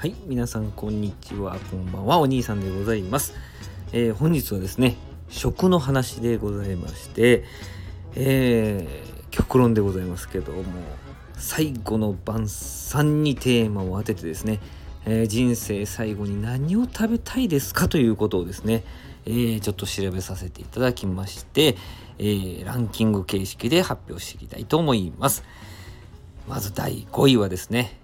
はい、皆さんこんにちは、こんばんは、お兄さんでございます。えー本日はですね、食の話でございまして、えー極論でございますけども、最後の晩餐にテーマを当ててですね、えー人生最後に何を食べたいですかということをですね、えーちょっと調べさせていただきまして、えーランキング形式で発表していきたいと思います。まず第5位はですね、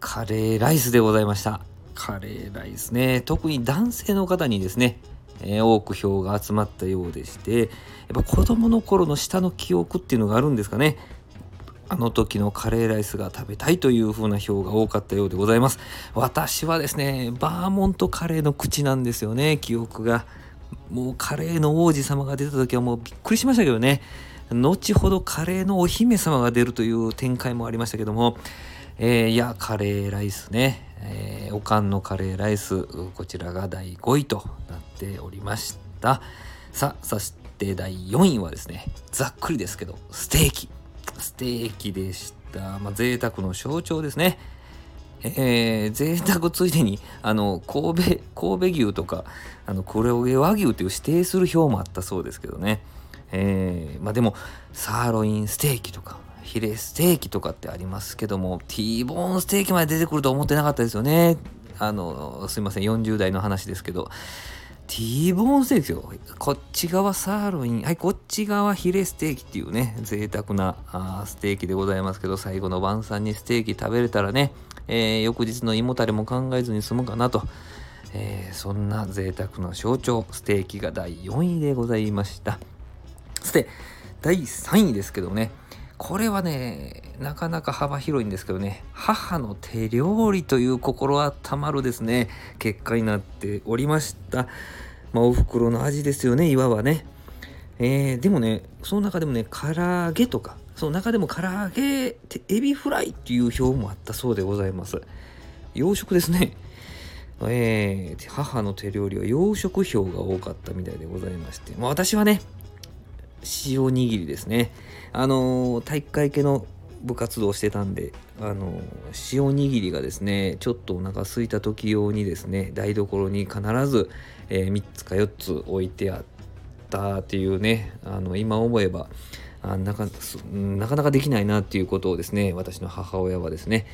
カレーライスでございました。カレーライスね、特に男性の方にですね、えー多く票が集まったようでして、やっぱ子供の頃の舌の記憶っていうのがあるんですかね。あの時のカレーライスが食べたいという風な票が多かったようでございます。私はですね、バーモントカレーの口なんですよね、記憶が。もうカレーの王子様が出た時はもうびっくりしましたけどね。後ほどカレーのお姫様が出るという展開もありましたけども、えーいや、カレーライスね、えーおかんのカレーライス、こちらが第5位となっておりました。さあ、そして第4位はですね、ざっくりですけど、ステーキ。ステーキでした。まあ、贅沢の象徴ですね。えー、贅沢ついでにあの神戸神戸牛とかあの黒毛和牛という指定する表もあったそうですけどね、えーまあでもサーロインステーキとかヒレステーキとかってありますけども T ボーンステーキまで出てくると思ってなかったですよね。あのすいません。40代の話ですけど。T ボーンステーキですよ。こっち側サーロイン。はいこっち側ヒレステーキっていうね贅沢なあステーキでございますけど最後の晩餐にステーキ食べれたらね、えー翌日の胃もたれも考えずに済むかなと、えーそんな贅沢の象徴ステーキが第4位でございました。さて第3位ですけどね。これはねなかなか幅広いんですけどね。母の手料理という心温まるですね。結果になっておりました。まあお袋の味ですよね。いわばね。えーでもねその中でもね唐揚げとかその中でも唐揚げエビフライっていう表もあったそうでございます。洋食ですね。えー母の手料理は洋食票が多かったみたいでございまして、まあ、私はね塩握りですね。あのー体育会系の部活動してたんであのー塩握りがですねちょっとお腹すいた時用にですね台所に必ず、え3つか4つ置いてあったっていうねあの今思えばあなかなかなかできないなっていうことをですね私の母親はですね、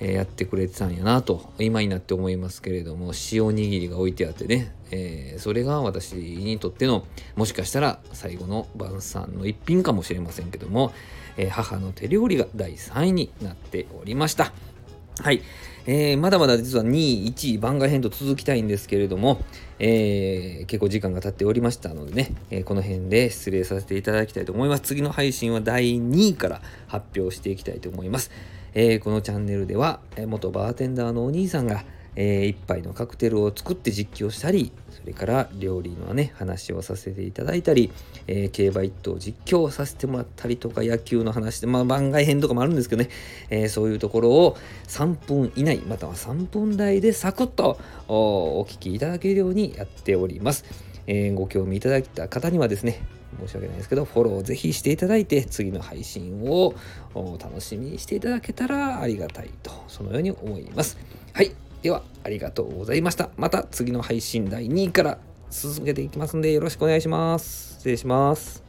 えーやってくれてたんやなと今になって思いますけれども塩おにぎりが置いてあってね、えーそれが私にとってのもしかしたら最後の晩餐の一品かもしれませんけども、えー母の手料理が第3位になっておりました。はい、えーまだまだ実は2位、1位番外編と続きたいんですけれども、えー結構時間が経っておりましたのでね、えーこの辺で失礼させていただきたいと思います。次の配信は第2位から発表していきたいと思います。えこのチャンネルでは、え元バーテンダーのお兄さんが、えー一杯のカクテルを作って実況したり、それから料理のね、話をさせていただいたり、えー競馬一頭実況させてもらったりとか、野球の話で、まあ番外編とかもあるんですけどね、えーそういうところを3分以内、または3分台でサクッとお聞きいただけるようにやっております。えーご興味いただいた方にはですね、申し訳ないですけど、フォローをぜひしていただいて、次の配信をお楽しみにしていただけたらありがたいと、そのように思います。はい。では、ありがとうございました。また次の配信第2位から続けていきますんで、よろしくお願いします。失礼します。